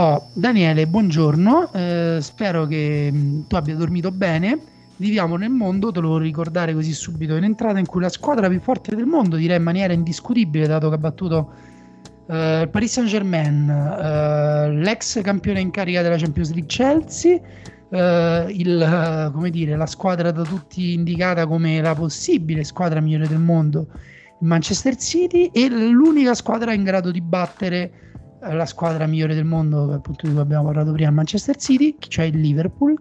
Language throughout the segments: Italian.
Oh, Daniele, buongiorno, eh, spero che mm, tu abbia dormito bene. Viviamo nel mondo, te lo voglio ricordare così subito in entrata, in cui la squadra più forte del mondo, direi in maniera indiscutibile, dato che ha battuto eh, il Paris Saint Germain, eh, l'ex campione in carica della Champions League Chelsea, eh, il, come dire, la squadra da tutti indicata come la possibile squadra migliore del mondo, il Manchester City, e l'unica squadra in grado di battere eh, la squadra migliore del mondo, appunto di cui abbiamo parlato prima, Manchester City, cioè il Liverpool,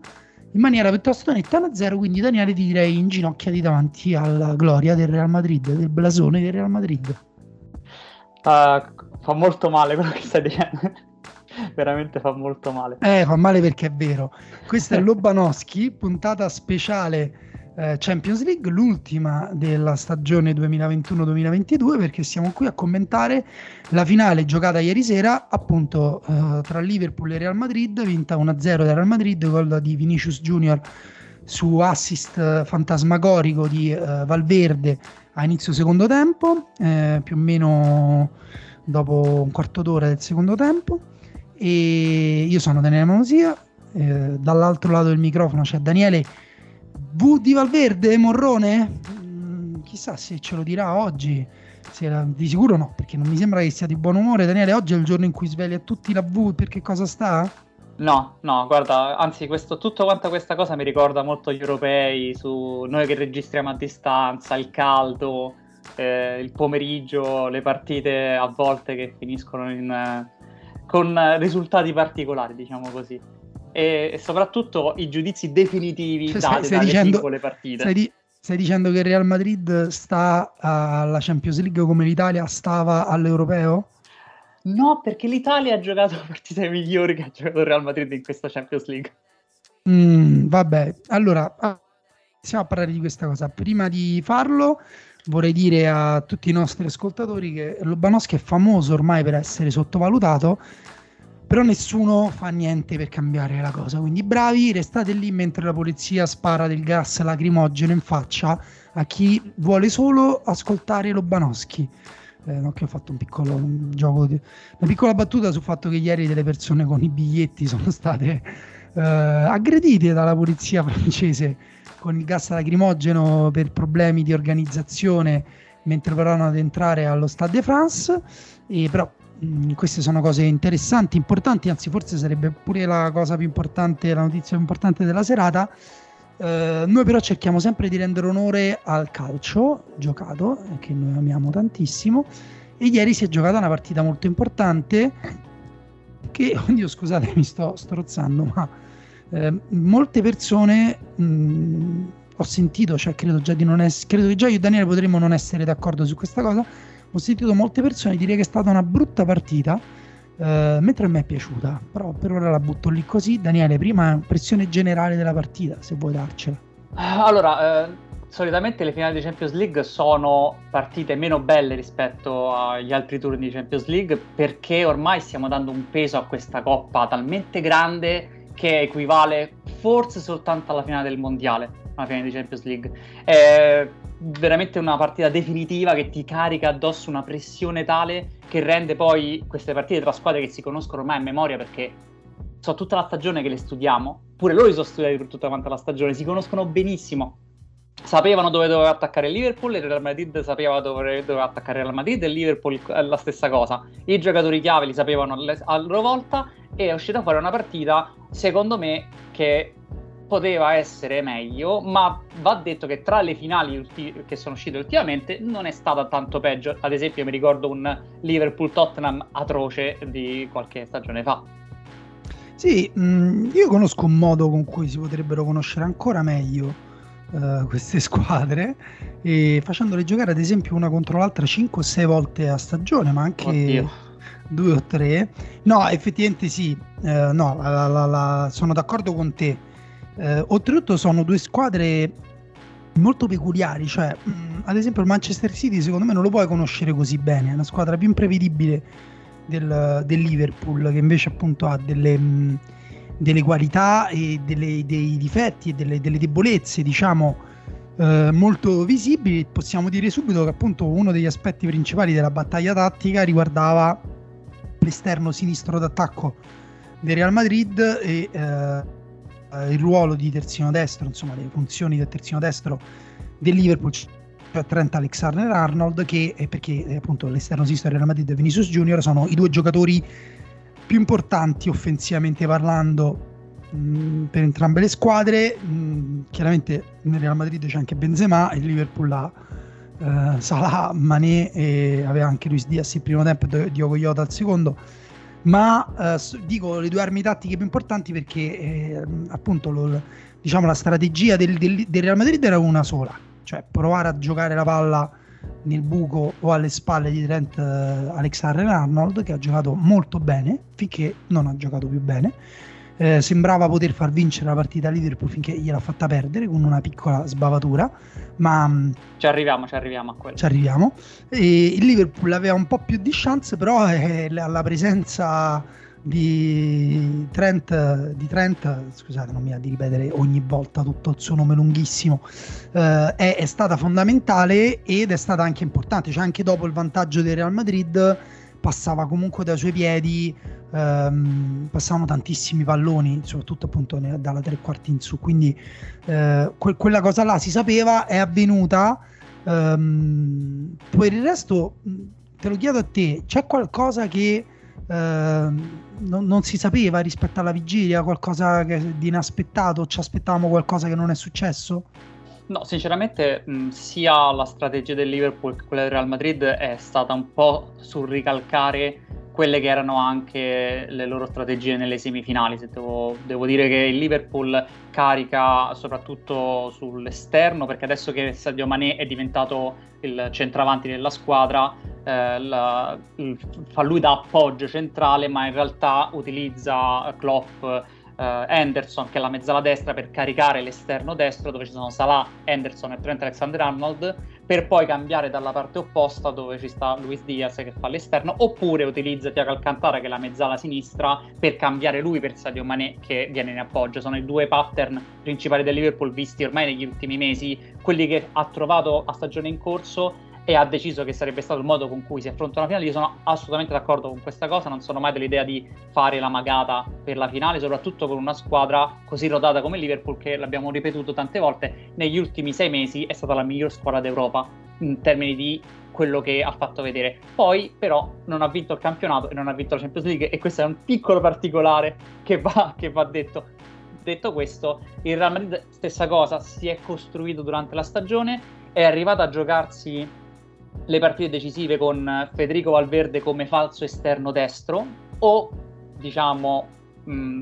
in maniera piuttosto netta 1-0. Quindi, Daniele, ti direi inginocchiati davanti alla gloria del Real Madrid, del blasone del Real Madrid. Uh, fa molto male quello che stai dicendo. Veramente fa molto male. Eh, fa male perché è vero. Questa è Lobanowski, puntata speciale eh, Champions League, l'ultima della stagione 2021-2022, perché siamo qui a commentare la finale giocata ieri sera, appunto eh, tra Liverpool e Real Madrid, vinta 1-0 da Real Madrid, gol di Vinicius Junior su assist fantasmagorico di uh, Valverde a inizio secondo tempo, eh, più o meno dopo un quarto d'ora del secondo tempo. E io sono Daniele Monosia, eh, dall'altro lato del microfono c'è Daniele V di Valverde, Morrone? Mm, chissà se ce lo dirà oggi. La, di sicuro no, perché non mi sembra che sia di buon umore. Daniele, oggi è il giorno in cui svegli a tutti la V, perché cosa sta? No, no, guarda, anzi, questo, tutto quanto questa cosa mi ricorda molto gli europei, su noi che registriamo a distanza, il caldo, eh, il pomeriggio, le partite a volte che finiscono in, eh, con risultati particolari, diciamo così e, soprattutto i giudizi definitivi cioè, dati dalle dicendo, singole partite. Stai, di, stai, dicendo che il Real Madrid sta alla Champions League come l'Italia stava all'Europeo? No, perché l'Italia ha giocato partite migliori che ha giocato il Real Madrid in questa Champions League. Mm, vabbè, allora iniziamo a parlare di questa cosa. Prima di farlo, vorrei dire a tutti i nostri ascoltatori che Lobanowski è famoso ormai per essere sottovalutato però nessuno fa niente per cambiare la cosa. Quindi bravi, restate lì mentre la polizia spara del gas lacrimogeno in faccia a chi vuole solo ascoltare Lobanowski. Eh, no, che ho fatto un piccolo un gioco, di, una piccola battuta sul fatto che ieri delle persone con i biglietti sono state eh, aggredite dalla polizia francese con il gas lacrimogeno per problemi di organizzazione mentre provavano ad entrare allo Stade de France. E però Mm, queste sono cose interessanti, importanti, anzi forse sarebbe pure la cosa più importante, la notizia più importante della serata. Eh, noi però cerchiamo sempre di rendere onore al calcio giocato, che noi amiamo tantissimo, e ieri si è giocata una partita molto importante che, oddio scusate mi sto strozzando, ma eh, molte persone mh, mm, ho sentito, cioè credo già di non essere, credo che già io e Daniele potremmo non essere d'accordo su questa cosa, ho sentito molte persone dire che è stata una brutta partita, eh, mentre a me è piaciuta, però per ora la butto lì così. Daniele, prima impressione generale della partita, se vuoi darcela. Allora, eh, solitamente le finali di Champions League sono partite meno belle rispetto agli altri turni di Champions League perché ormai stiamo dando un peso a questa coppa talmente grande che equivale forse soltanto alla finale del mondiale, la finale di Champions League. Eh, veramente una partita definitiva che ti carica addosso una pressione tale che rende poi queste partite tra squadre che si conoscono ormai a memoria perché so tutta la stagione che le studiamo, pure loro li sono studiati per tutta quanta la stagione, si conoscono benissimo. Sapevano dove doveva attaccare il Liverpool, il Real Madrid sapeva dove doveva attaccare il Real Madrid e il Liverpool è la stessa cosa. I giocatori chiave li sapevano a loro volta e è uscita fuori una partita, secondo me, che poteva essere meglio, ma va detto che tra le finali ulti- che sono uscite ultimamente non è stata tanto peggio. Ad esempio, mi ricordo un Liverpool-Tottenham atroce di qualche stagione fa. Sì, mh, mm, io conosco un modo con cui si potrebbero conoscere ancora meglio uh, queste squadre e facendole giocare ad esempio una contro l'altra 5 o 6 volte a stagione, ma anche Oddio. due o tre. No, effettivamente sì, uh, no, la, la, la, sono d'accordo con te eh, oltretutto sono due squadre molto peculiari, cioè mh, mm, ad esempio il Manchester City secondo me non lo puoi conoscere così bene, è una squadra più imprevedibile del, del Liverpool che invece appunto ha delle, mh, mm, delle qualità e delle, dei difetti e delle, delle debolezze diciamo eh, molto visibili. Possiamo dire subito che appunto uno degli aspetti principali della battaglia tattica riguardava l'esterno sinistro d'attacco del Real Madrid e eh, il ruolo di terzino destro, insomma le funzioni del terzino destro del Liverpool cioè Trent Alexander Arnold che è perché eh, appunto l'esterno sinistro Real Madrid e Vinicius Junior sono i due giocatori più importanti offensivamente parlando mh, mm, per entrambe le squadre. Mh, mm, chiaramente nel Real Madrid c'è anche Benzema e il Liverpool ha uh, Salah, Mané e aveva anche Luis Diaz il primo tempo e Diogo Jota al secondo ma uh, dico le due armi tattiche più importanti perché eh, appunto lo, diciamo la strategia del, del, del Real Madrid era una sola cioè provare a giocare la palla nel buco o alle spalle di Trent uh, Alexander Arnold che ha giocato molto bene finché non ha giocato più bene eh, sembrava poter far vincere la partita a Liverpool finché gliel'ha fatta perdere con una piccola sbavatura ma mm, ci arriviamo ci arriviamo a quello. ci arriviamo. E il Liverpool aveva un po' più di chance però eh, la presenza di Trent, di Trent, scusate non mi ha di ripetere ogni volta tutto il suo nome lunghissimo, eh, è, è, stata fondamentale ed è stata anche importante, cioè anche dopo il vantaggio del Real Madrid passava comunque dai suoi piedi, ehm, passavano tantissimi palloni, soprattutto appunto dalla tre quarti in su, quindi eh, que- quella cosa là si sapeva, è avvenuta, ehm, per il resto te lo chiedo a te, c'è qualcosa che Ehm, non, non, si sapeva rispetto alla vigilia qualcosa che, di inaspettato? Ci aspettavamo qualcosa che non è successo? No, sinceramente mh, sia la strategia del Liverpool che quella del Real Madrid è stata un po' sul ricalcare quelle che erano anche le loro strategie nelle semifinali. Devo, devo, dire che il Liverpool carica soprattutto sull'esterno, perché adesso che Sadio Mané è diventato il centravanti della squadra, eh, la, il, fa lui da appoggio centrale, ma in realtà utilizza Klopp Henderson, che è la mezzala destra, per caricare l'esterno destro, dove ci sono Salah, Henderson e Trent Alexander-Arnold, per poi cambiare dalla parte opposta, dove ci sta Luis Diaz che fa l'esterno, oppure utilizza Thiago Alcantara, che è la mezzala sinistra, per cambiare lui per Sadio Mané, che viene in appoggio. Sono i due pattern principali del Liverpool visti ormai negli ultimi mesi, quelli che ha trovato a stagione in corso e ha deciso che sarebbe stato il modo con cui si affronta una finale. Io sono assolutamente d'accordo con questa cosa, non sono mai dell'idea di fare la magata per la finale, soprattutto con una squadra così rodata come Liverpool, che l'abbiamo ripetuto tante volte, negli ultimi sei mesi è stata la miglior squadra d'Europa in termini di quello che ha fatto vedere. Poi però non ha vinto il campionato e non ha vinto la Champions League e questo è un piccolo particolare che va, che va detto. Detto questo, il Real Madrid stessa cosa, si è costruito durante la stagione, è arrivato a giocarsi le partite decisive con Federico Valverde come falso esterno destro o diciamo mh,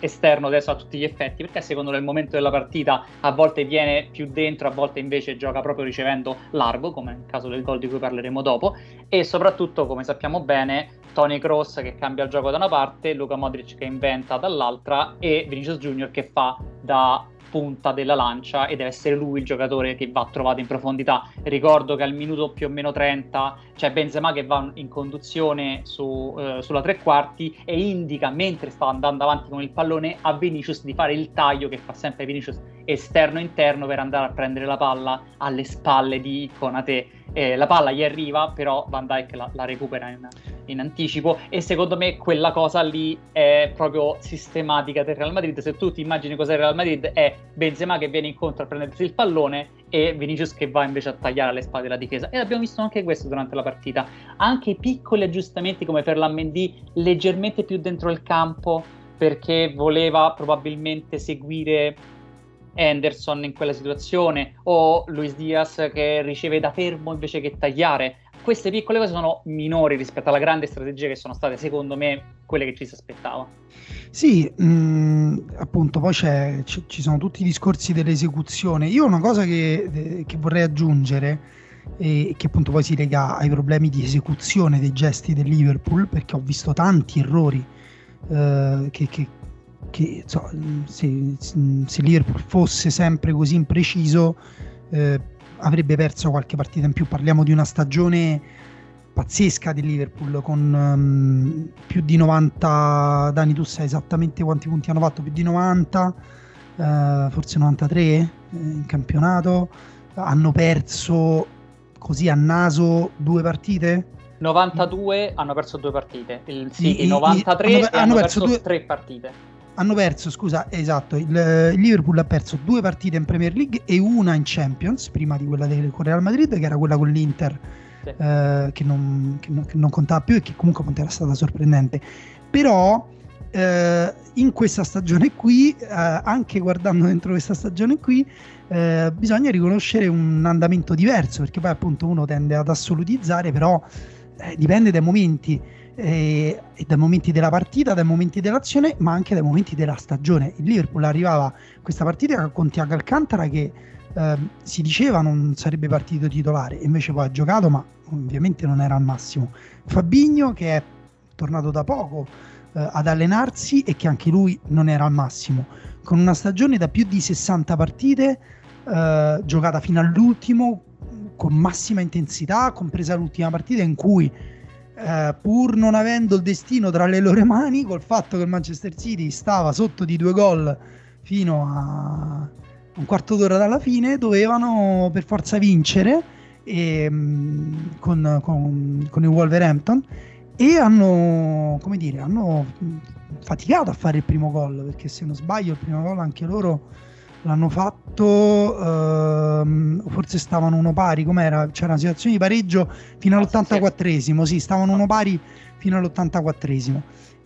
esterno destro a tutti gli effetti perché secondo me il momento della partita a volte viene più dentro a volte invece gioca proprio ricevendo largo come nel caso del gol di cui parleremo dopo. E soprattutto come sappiamo bene Tony Cross che cambia il gioco da una parte Luca Modric che inventa dall'altra e Vinicius Junior che fa da punta della lancia e deve essere lui il giocatore che va trovato in profondità. Ricordo che al minuto più o meno 30 c'è Benzema che va in conduzione su, eh, sulla tre quarti e indica mentre sta andando avanti con il pallone a Vinicius di fare il taglio che fa sempre Vinicius esterno-interno per andare a prendere la palla alle spalle di Conate. Eh, la palla gli arriva, però Van Dyke la, la recupera in, in, anticipo e secondo me quella cosa lì è proprio sistematica del Real Madrid. Se tu ti immagini cos'è il Real Madrid è Benzema che viene incontro a prendersi il pallone e Vinicius che va invece a tagliare alle spalle della difesa. E abbiamo visto anche questo durante la partita. Anche piccoli aggiustamenti come per la Mendy leggermente più dentro il campo perché voleva probabilmente seguire Anderson in quella situazione o Luis Diaz che riceve da fermo invece che tagliare. Queste piccole cose sono minori rispetto alla grande strategia che sono state, secondo me, quelle che ci si aspettava. Sì, mh, mm, appunto, poi c- ci sono tutti i discorsi dell'esecuzione. Io una cosa che, che vorrei aggiungere e che appunto poi si lega ai problemi di esecuzione dei gesti del Liverpool, perché ho visto tanti errori eh, che, che che so, se, se Liverpool fosse sempre così impreciso eh, avrebbe perso qualche partita in più. Parliamo di una stagione pazzesca di Liverpool con um, più di 90 Dani tu sai esattamente quanti punti hanno fatto più di 90 uh, forse 93 eh, in campionato. Hanno perso così a naso due partite? 92 hanno perso due partite, il City I, 93 i, hanno, hanno, hanno, perso, perso due... tre partite hanno perso, scusa, esatto, il, il, Liverpool ha perso due partite in Premier League e una in Champions, prima di quella del Real Madrid, che era quella con l'Inter, sì. eh, che, non, che, non, che, non, contava più e che comunque era stata sorprendente. Però eh, in questa stagione qui, eh, anche guardando dentro questa stagione qui, eh, bisogna riconoscere un andamento diverso, perché poi appunto uno tende ad assolutizzare, però eh, dipende dai momenti e, e dai momenti della partita, dai momenti dell'azione, ma anche dai momenti della stagione. Il Liverpool arrivava questa partita con Tiago Alcantara che eh, si diceva non sarebbe partito titolare, invece poi ha giocato, ma ovviamente non era al massimo. Fabigno che è tornato da poco eh, ad allenarsi e che anche lui non era al massimo, con una stagione da più di 60 partite eh, giocata fino all'ultimo con massima intensità, compresa l'ultima partita in cui eh, pur non avendo il destino tra le loro mani, col fatto che il Manchester City stava sotto di due gol fino a un quarto d'ora dalla fine, dovevano per forza vincere e, mm, con, con, con il Wolverhampton e hanno, come dire, hanno faticato a fare il primo gol perché se non sbaglio il primo gol anche loro l'hanno fatto ehm, forse stavano uno pari com'era? C'era una situazione di pareggio fino all'84esimo sì stavano uno pari fino all'84esimo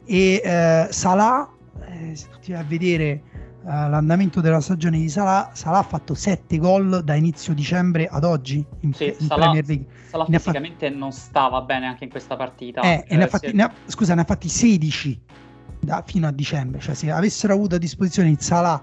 e eh, Salah eh, se tu ti vai a vedere eh, l'andamento della stagione di Salah Salah ha fatto 7 gol da inizio dicembre ad oggi in, sì, in Salah, Premier League Salah ne fisicamente fatti... non stava bene anche in questa partita. Eh, ne ha fatti, ne ha, scusa ne ha fatti 16 da, fino a dicembre. Cioè se avessero avuto a disposizione il Salah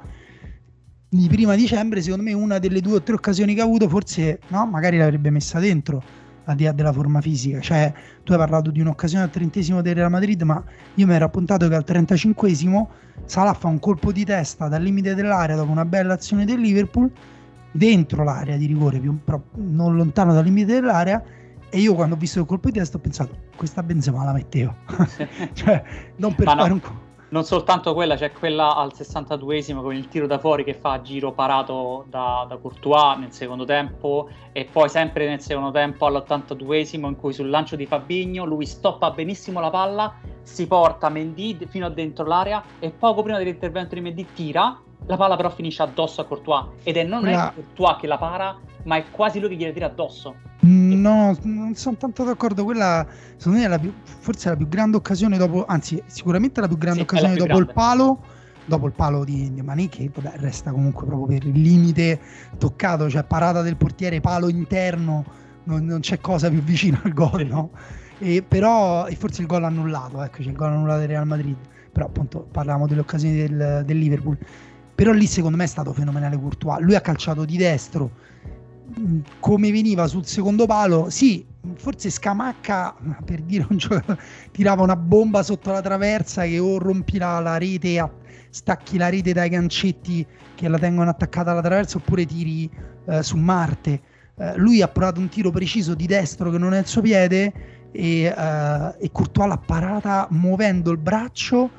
di prima dicembre, secondo me una delle due o tre occasioni che ha avuto, forse no, magari l'avrebbe messa dentro al di là della forma fisica. Cioè, tu hai parlato di un'occasione al trentesimo del Real Madrid, ma io mi ero appuntato che al 35esimo Salah fa un colpo di testa dal limite dell'area dopo una bella azione del Liverpool, dentro l'area di rigore, più, però non lontano dal limite dell'area. E io quando ho visto il colpo di testa ho pensato, questa Benzema la mettevo. cioè, non per ma fare no. un non soltanto quella, c'è quella al 62esimo con il tiro da fuori che fa giro parato da, da, Courtois nel secondo tempo e poi sempre nel secondo tempo all'82esimo in cui sul lancio di Fabigno lui stoppa benissimo la palla, si porta Mendy fino a dentro l'area e poco prima dell'intervento di Mendy tira, la palla però finisce addosso a Courtois ed è non quella... è Courtois che la para ma è quasi lui che gliela tira addosso. No, non sono tanto d'accordo. Quella, secondo me, è la più, forse è la più grande occasione dopo, anzi, sicuramente la più grande sì, occasione più dopo grande. il palo. Dopo il palo di, di Mané, che vabbè, resta comunque proprio per il limite toccato, cioè parata del portiere, palo interno, non, non c'è cosa più vicina al gol, sì. no? E però, e forse il gol annullato, ecco, c'è il gol annullato del Real Madrid. Però appunto parlavamo delle occasioni del, del Liverpool. Però lì secondo me è stato fenomenale Courtois. Lui ha calciato di destro come veniva sul secondo palo, sì, forse Scamacca per dire un giocatore tirava una bomba sotto la traversa che o rompi la, la rete, stacchi la rete dai gancetti che la tengono attaccata alla traversa oppure tiri eh, su Marte. Eh, lui ha provato un tiro preciso di destro che non è il suo piede e, eh, e Courtois l'ha parata muovendo il braccio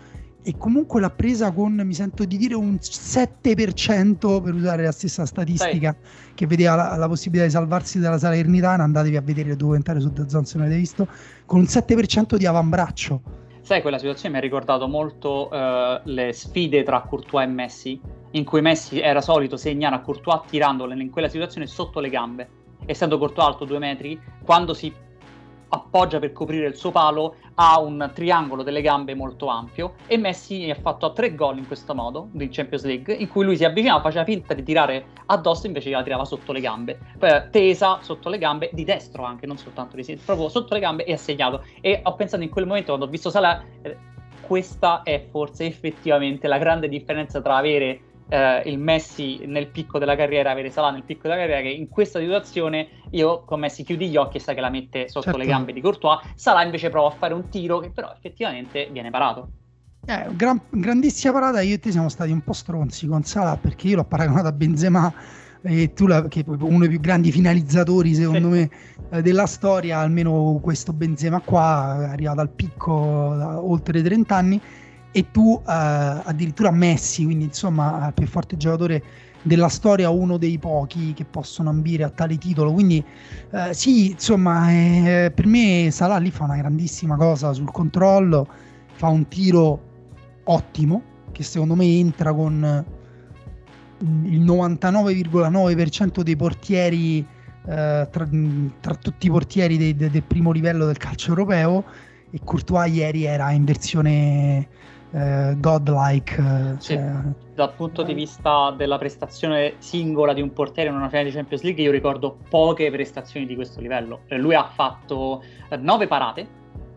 e comunque l'ha presa con, mi sento di dire, un 7% per usare la stessa statistica Sai. che vedeva la, la, possibilità di salvarsi dalla Salernitana, andatevi a vedere il documentario su The Zone se non avete visto, con un 7% di avambraccio. Sai, quella situazione mi ha ricordato molto uh, le sfide tra Courtois e Messi, in cui Messi era solito segnare a Courtois tirandole in quella situazione sotto le gambe. Essendo Courtois alto due metri, quando si appoggia per coprire il suo palo, ha un triangolo delle gambe molto ampio e Messi ha fatto tre gol in questo modo in Champions League in cui lui si avvicinava, faceva finta di tirare addosso invece la tirava sotto le gambe, tesa sotto le gambe di destro anche, non soltanto di sinistra, proprio sotto le gambe e ha segnato. E ho pensato in quel momento quando ho visto Salah eh, questa è forse effettivamente la grande differenza tra avere eh, il Messi nel picco della carriera, avere Salah nel picco della carriera, che in questa situazione io con Messi chiudi gli occhi e sai che la mette sotto certo. le gambe di Courtois, Salah invece prova a fare un tiro che però effettivamente viene parato. Eh, gran, grandissima parata, io e te siamo stati un po' stronzi con Salah perché io l'ho paragonato a Benzema e tu la, che è uno dei più grandi finalizzatori secondo me eh, della storia, almeno questo Benzema qua, è arrivato al picco da oltre 30 anni e tu uh, addirittura Messi, quindi insomma il più forte giocatore della storia uno dei pochi che possono ambire a tale titolo. Quindi eh, sì, insomma, eh, per me Salah lì fa una grandissima cosa sul controllo, fa un tiro ottimo che secondo me entra con il 99,9% dei portieri eh, tra, tra, tutti i portieri de, de, del primo livello del calcio europeo e Courtois ieri era in versione eh, godlike. Eh, sì. Cioè... Dal punto di vista della prestazione singola di un portiere in una finale di Champions League, io ricordo poche prestazioni di questo livello. Eh, lui ha fatto eh, nove parate,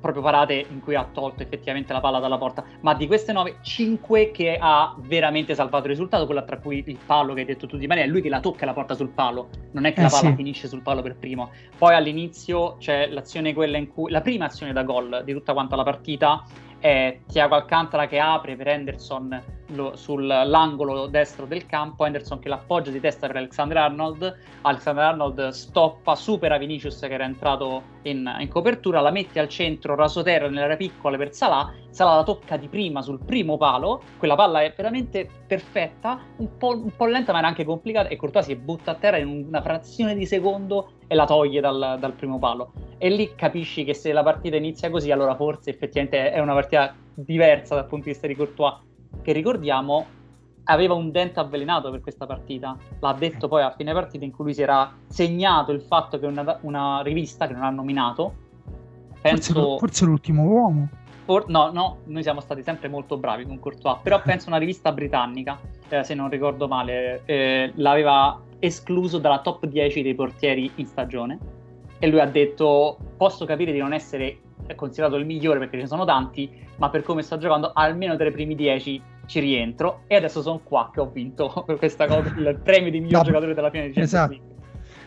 proprio parate in cui ha tolto effettivamente la palla dalla porta, ma di queste nove, cinque che ha veramente salvato il risultato, quella tra cui il palo che hai detto tu di Maria, è lui che la tocca la porta sul palo, non è che eh la palla sì. finisce sul palo per primo. Poi all'inizio c'è l'azione quella in cui, la prima azione da gol di tutta quanta la partita, è Thiago Alcantara che apre per Henderson lo, sull'angolo destro del campo, Henderson che l'appoggia di testa per Alexander Arnold, Alexander Arnold stoppa, supera Vinicius che era entrato in, in copertura, la mette al centro, rasoterra nell'area piccola per Salah, Salah la tocca di prima sul primo palo, quella palla è veramente perfetta, un po', un po lenta ma era anche complicata e Courtois si butta a terra in una frazione di secondo e la toglie dal, dal, primo palo. E lì capisci che se la partita inizia così, allora forse effettivamente è una partita diversa dal punto di vista di Courtois, che ricordiamo aveva un dente avvelenato per questa partita. L'ha detto poi a fine partita in cui lui si era segnato il fatto che una, una rivista che non ha nominato, penso... Forse, forse l'ultimo uomo. For- no, no, noi siamo stati sempre molto bravi con Courtois, però penso una rivista britannica, eh, se non ricordo male, eh, l'aveva escluso dalla top 10 dei portieri in stagione e lui ha detto posso capire di non essere considerato il migliore perché ce ne sono tanti ma per come sto giocando almeno tra i primi 10 ci rientro. E adesso sono qua che ho vinto questa cosa, il premio di miglior no, giocatore della fine di Champions esatto.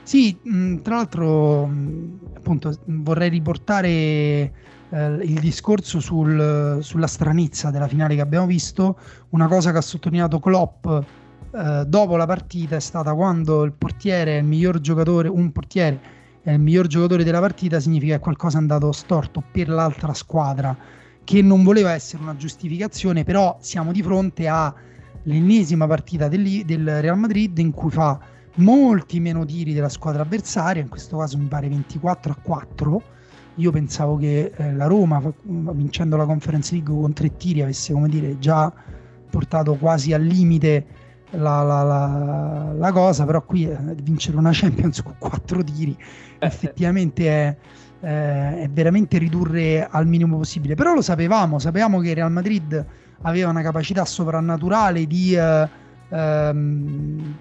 Sì, mh, tra l'altro mh, appunto vorrei riportare eh, il discorso sul, sulla stranezza della finale che abbiamo visto, una cosa che ha sottolineato Klopp eh, dopo la partita è stata quando il portiere il miglior giocatore, un portiere è il miglior giocatore della partita, significa che qualcosa è andato storto per l'altra squadra, che non voleva essere una giustificazione, però siamo di fronte all'ennesima partita del, del Real Madrid in cui fa molti meno tiri della squadra avversaria, in questo caso mi pare 24 a 4. Io pensavo che eh, la Roma, vincendo la Conference League con tre tiri, avesse come dire già portato quasi al limite la, la, la, la, cosa, però qui eh, vincere una Champions con quattro tiri eh, effettivamente è, eh, è, veramente ridurre al minimo possibile. Però lo sapevamo, sapevamo che Real Madrid aveva una capacità soprannaturale di eh, ehm,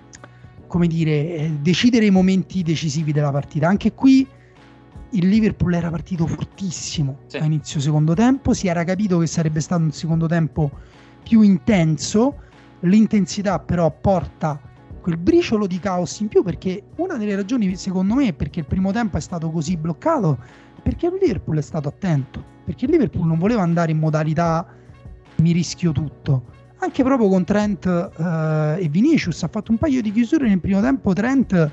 come dire, decidere i momenti decisivi della partita. Anche qui il Liverpool era partito fortissimo sì. a inizio secondo tempo, si era capito che sarebbe stato un secondo tempo più intenso L'intensità però porta quel briciolo di caos in più perché una delle ragioni secondo me perché il primo tempo è stato così bloccato perché il Liverpool è stato attento perché il Liverpool non voleva andare in modalità mi rischio tutto anche proprio con Trent eh, e Vinicius ha fatto un paio di chiusure nel primo tempo Trent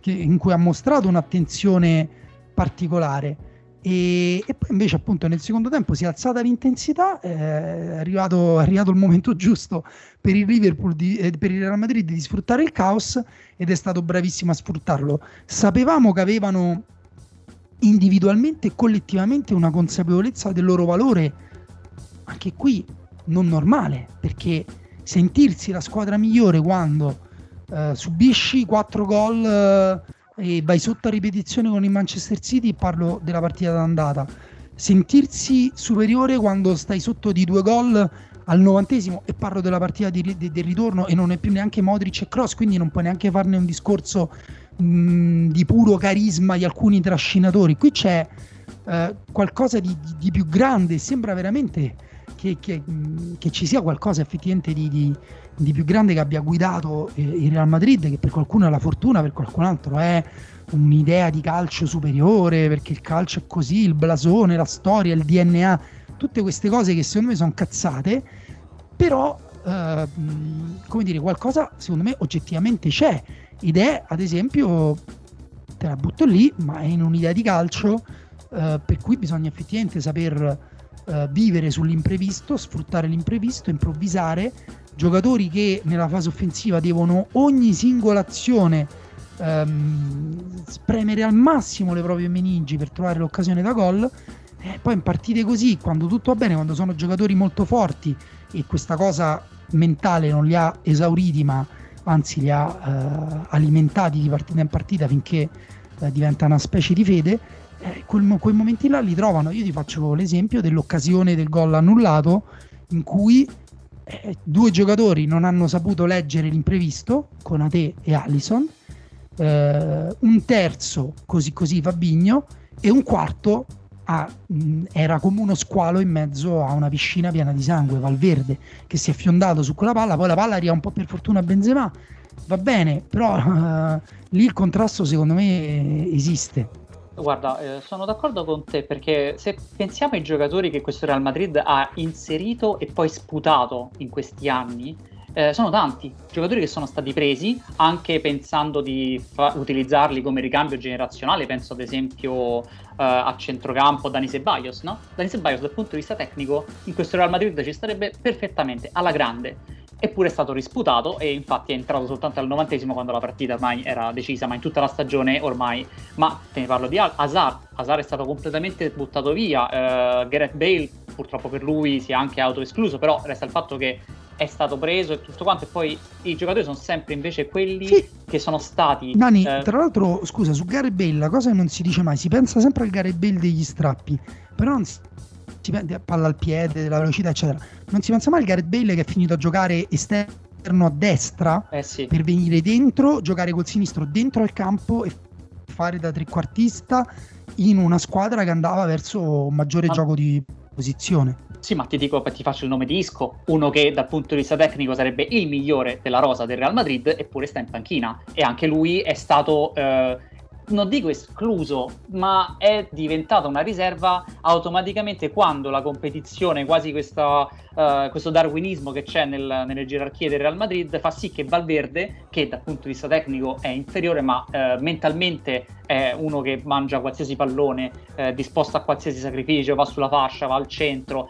che, in cui ha mostrato un'attenzione particolare e, e, poi invece appunto nel secondo tempo si è alzata l'intensità, eh, è, arrivato, è, arrivato, il momento giusto per il Liverpool, di, eh, per il Real Madrid di sfruttare il caos ed è stato bravissimo a sfruttarlo. Sapevamo che avevano individualmente e collettivamente una consapevolezza del loro valore, anche qui non normale, perché sentirsi la squadra migliore quando eh, subisci 4 gol eh, e vai sotto a ripetizione con il Manchester City, parlo della partita d'andata. Sentirsi superiore quando stai sotto di due gol al novantesimo e parlo della partita di, di, del ritorno e non è più neanche Modric e Cross, quindi non puoi neanche farne un discorso mh, di puro carisma di alcuni trascinatori. Qui c'è eh, qualcosa di, di, più grande, sembra veramente che, che, che, ci sia qualcosa effettivamente di, di più grande che abbia guidato eh, il Real Madrid, che per qualcuno è la fortuna, per qualcun altro è un'idea di calcio superiore, perché il calcio è così, il blasone, la storia, il DNA, tutte queste cose che secondo me sono cazzate, però eh, come dire, qualcosa secondo me oggettivamente c'è. Ed è ad esempio, te la butto lì, ma è in un'idea di calcio eh, per cui bisogna effettivamente saper eh, vivere sull'imprevisto, sfruttare l'imprevisto, improvvisare, giocatori che nella fase offensiva devono ogni singola azione ehm, spremere al massimo le proprie meningi per trovare l'occasione da gol. E poi in partite così, quando tutto va bene, quando sono giocatori molto forti e questa cosa mentale non li ha esauriti, ma anzi li ha eh, alimentati di partita in partita finché eh, diventa una specie di fede, eh, quel, quei momenti là li trovano. Io ti faccio l'esempio dell'occasione del gol annullato in cui eh, due giocatori non hanno saputo leggere l'imprevisto, Conate e Allison, eh, un terzo così così Fabigno e un quarto a, mh, era come uno squalo in mezzo a una piscina piena di sangue, Valverde, che si è fiondato su quella palla, poi la palla arriva un po' per fortuna a Benzema, va bene, però uh, lì il contrasto secondo me esiste. Guarda, eh, sono d'accordo con te perché se pensiamo ai giocatori che questo Real Madrid ha inserito e poi sputato in questi anni, eh, sono tanti giocatori che sono stati presi anche pensando di fa- utilizzarli come ricambio generazionale. Penso ad esempio eh, a centrocampo Dani Ceballos, no? Dani Ceballos dal punto di vista tecnico in questo Real Madrid ci starebbe perfettamente alla grande eppure è stato risputato e infatti è entrato soltanto al novantesimo quando la partita ormai era decisa, ma in tutta la stagione ormai, ma te ne parlo di Hazard, Hazard è stato completamente buttato via, uh, Gareth Bale purtroppo per lui si è anche autoescluso, però resta il fatto che è stato preso e tutto quanto. E poi i giocatori sono sempre invece quelli sì. che sono stati Dani, eh... tra l'altro scusa su Gareth Bale la cosa che non si dice mai si pensa sempre al Gareth Bale degli strappi però non si prende palla al piede, della velocità, eccetera. Non si pensa mai al Gareth Bale che è finito a giocare esterno a destra eh sì. per venire dentro, giocare col sinistro dentro al campo e fare da trequartista in una squadra che andava verso un maggiore ma... gioco di posizione. Sì, ma ti dico, ti faccio il nome di Isco, uno che dal punto di vista tecnico sarebbe il migliore della rosa del Real Madrid, eppure sta in panchina. E anche lui è stato eh, non dico escluso, ma è diventata una riserva automaticamente quando la competizione, quasi questa, uh, questo darwinismo che c'è nel, nelle gerarchie del Real Madrid, fa sì che Valverde, che dal punto di vista tecnico è inferiore, ma uh, mentalmente è uno che mangia qualsiasi pallone, uh, disposto a qualsiasi sacrificio, va sulla fascia, va al centro,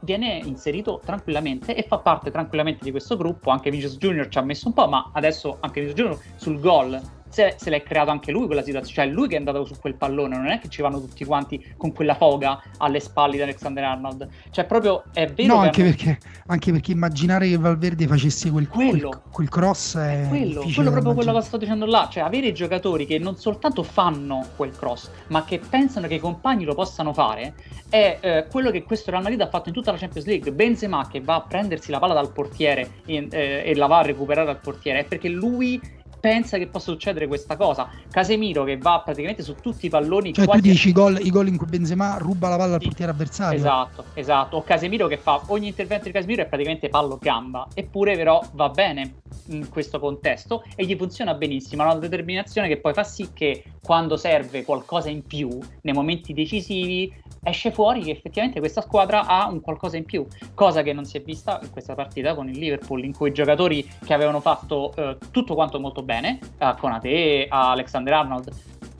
viene inserito tranquillamente e fa parte tranquillamente di questo gruppo. Anche Vinicius Junior ci ha messo un po', ma adesso anche Vinicius Junior sul gol se, se l'è creato anche lui quella situazione, cioè lui che è andato su quel pallone, non è che ci vanno tutti quanti con quella foga alle spalle di Alexander Arnold, cioè proprio è vero. No, anche, hanno... perché, anche, perché, immaginare che Valverde facesse quel, quello, quel, quel cross è quello, quello proprio quello che sto dicendo là, cioè avere giocatori che non soltanto fanno quel cross, ma che pensano che i compagni lo possano fare, è eh, quello che questo Real Madrid ha fatto in tutta la Champions League. Benzema che va a prendersi la palla dal portiere in, eh, e la va a recuperare dal portiere, è perché lui pensa che possa succedere questa cosa. Casemiro che va praticamente su tutti i palloni. Cioè, tu dici i gol, i gol in cui Benzema ruba la palla al portiere avversario. Esatto, esatto. O Casemiro che fa ogni intervento di Casemiro è praticamente pallo gamba. Eppure, però, va bene in questo contesto e gli funziona benissimo. Ha una determinazione che poi fa sì che quando serve qualcosa in più, nei momenti decisivi, esce fuori che effettivamente questa squadra ha un qualcosa in più, cosa che non si è vista in questa partita con il Liverpool, in cui i giocatori che avevano fatto eh, tutto quanto molto bene, a Conate, a Alexander Arnold,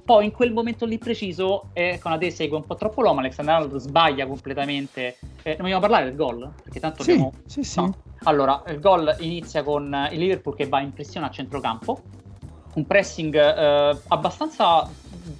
poi in quel momento lì preciso eh, Conate segue un po' troppo l'uomo, Alexander Arnold sbaglia completamente. Eh, non vogliamo parlare del gol? Perché tanto sì, abbiamo... Sì, sì. No. Allora, il gol inizia con il Liverpool che va in pressione a centrocampo, un pressing eh, abbastanza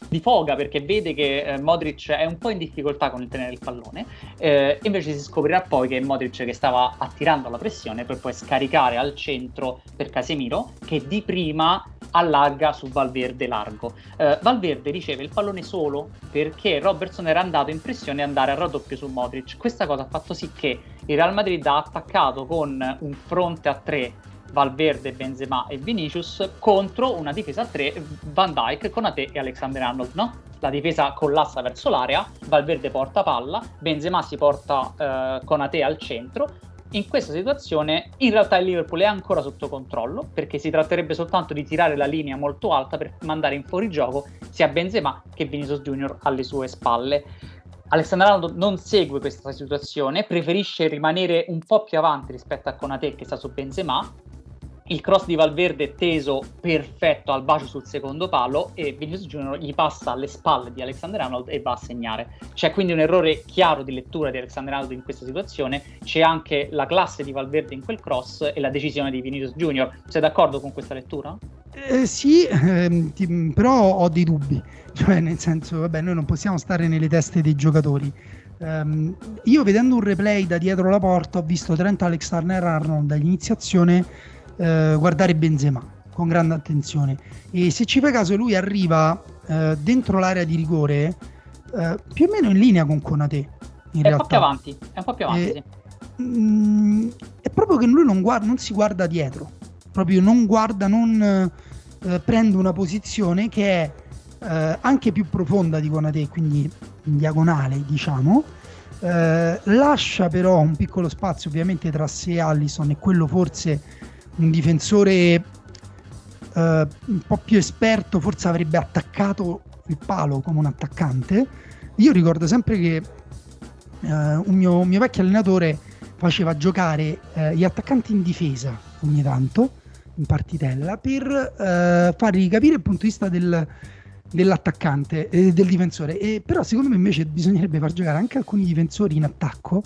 di foga perché vede che eh, Modric è un po' in difficoltà con il tenere il pallone eh, invece si scoprirà poi che è Modric che stava attirando la pressione per poi scaricare al centro per Casemiro che di prima allarga su Valverde largo. Eh, Valverde riceve il pallone solo perché Robertson era andato in pressione e andare a raddoppio su Modric. Questa cosa ha fatto sì che il Real Madrid ha attaccato con un fronte a tre Valverde, Benzema e Vinicius contro una difesa a 3 Van Dyke, Conate e Alexander Arnold, no? La difesa collassa verso l'area, Valverde porta palla, Benzema si porta eh, Conate al centro. In questa situazione in realtà il Liverpool è ancora sotto controllo perché si tratterebbe soltanto di tirare la linea molto alta per mandare in fuorigioco sia Benzema che Vinicius Junior alle sue spalle. Alessandro Arnold non segue questa situazione, preferisce rimanere un po' più avanti rispetto a Conate che sta su Benzema il cross di Valverde teso perfetto al bacio sul secondo palo e Vinicius Junior gli passa alle spalle di Alexander Arnold e va a segnare. C'è quindi un errore chiaro di lettura di Alexander Arnold in questa situazione, c'è anche la classe di Valverde in quel cross e la decisione di Vinicius Junior. Sei d'accordo con questa lettura? Eh, sì, ehm, ti, però ho dei dubbi, cioè nel senso, vabbè, noi non possiamo stare nelle teste dei giocatori. Um, io vedendo un replay da dietro la porta ho visto Trent Alexander Arnold dall'iniziazione eh, guardare Benzema con grande attenzione e se ci fai caso lui arriva eh, dentro l'area di rigore eh, più o meno in linea con Conate in è realtà. un po' più avanti è un po' più avanti sì. mh, è proprio che lui non, guarda, non, si guarda dietro proprio non guarda non eh, prende una posizione che è eh, anche più profonda di Conate quindi in diagonale diciamo eh, lascia però un piccolo spazio ovviamente tra sé e Allison e quello forse un difensore uh, un po' più esperto forse avrebbe attaccato il palo come un attaccante. Io ricordo sempre che uh, un, mio, un, mio, vecchio allenatore faceva giocare uh, gli attaccanti in difesa ogni tanto in partitella per fargli capire il punto di vista del, dell'attaccante e del difensore. E, però secondo me invece bisognerebbe far giocare anche alcuni difensori in attacco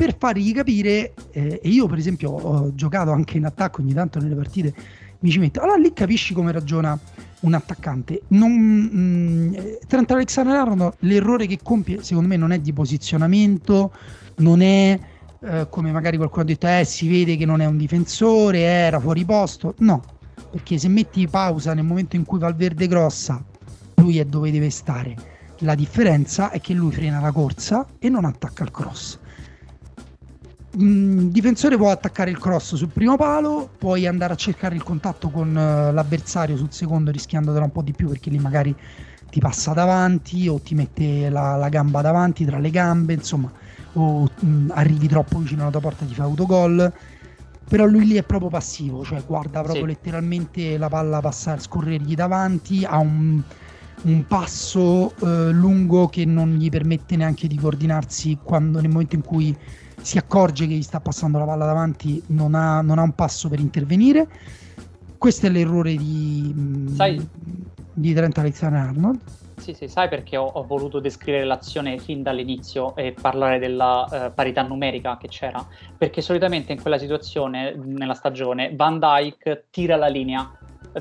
per fargli capire, eh, e io per esempio ho giocato anche in attacco ogni tanto nelle partite, mi ci metto, allora lì capisci come ragiona un attaccante. Non, mh, mm, Trent Alexander Arnold, l'errore che compie secondo me non è di posizionamento, non è eh, come magari qualcuno ha detto, eh, si vede che non è un difensore, era fuori posto, no, perché se metti pausa nel momento in cui va il verde grossa, lui è dove deve stare. La differenza è che lui frena la corsa e non attacca il cross il difensore può attaccare il cross sul primo palo, puoi andare a cercare il contatto con uh, l'avversario sul secondo rischiandotela un po' di più perché lì magari ti passa davanti o ti mette la, la gamba davanti tra le gambe, insomma, o mh, arrivi troppo vicino alla tua porta e ti fa autogol. Però lui lì è proprio passivo, cioè guarda proprio sì. letteralmente la palla passare, scorrergli davanti, ha un, un passo uh, lungo che non gli permette neanche di coordinarsi quando, nel momento in cui si accorge che gli sta passando la palla davanti, non ha, non ha un passo per intervenire. Questo è l'errore di, mm, sai, di Trent Alexander Arnold. Sì, sì, sai perché ho, ho, voluto descrivere l'azione fin dall'inizio e parlare della uh, parità numerica che c'era? Perché solitamente in quella situazione, nella stagione, Van Dyke tira la linea,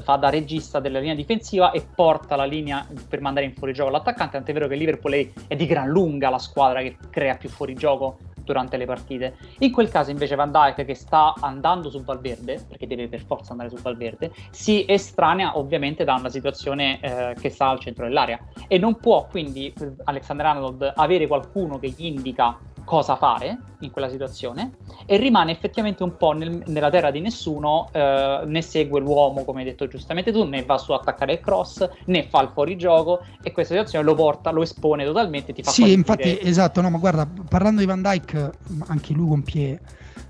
fa da regista della linea difensiva e porta la linea per mandare in fuorigioco l'attaccante, tant'è vero che Liverpool è di gran lunga la squadra che crea più fuorigioco durante le partite. In quel caso invece Van Dijk che sta andando su Valverde, perché deve per forza andare su Valverde, si estranea ovviamente da una situazione eh, che sta al centro dell'area e non può quindi Alexander Arnold avere qualcuno che gli indica cosa fare in quella situazione e rimane effettivamente un po' nel, nella terra di nessuno, eh, né segue l'uomo come hai detto giustamente tu, né va su attaccare il cross, né fa il fuorigioco e questa situazione lo porta, lo espone totalmente. Ti fa sì, infatti, dire... esatto, no, ma guarda, parlando di Van Dyke, anche lui compie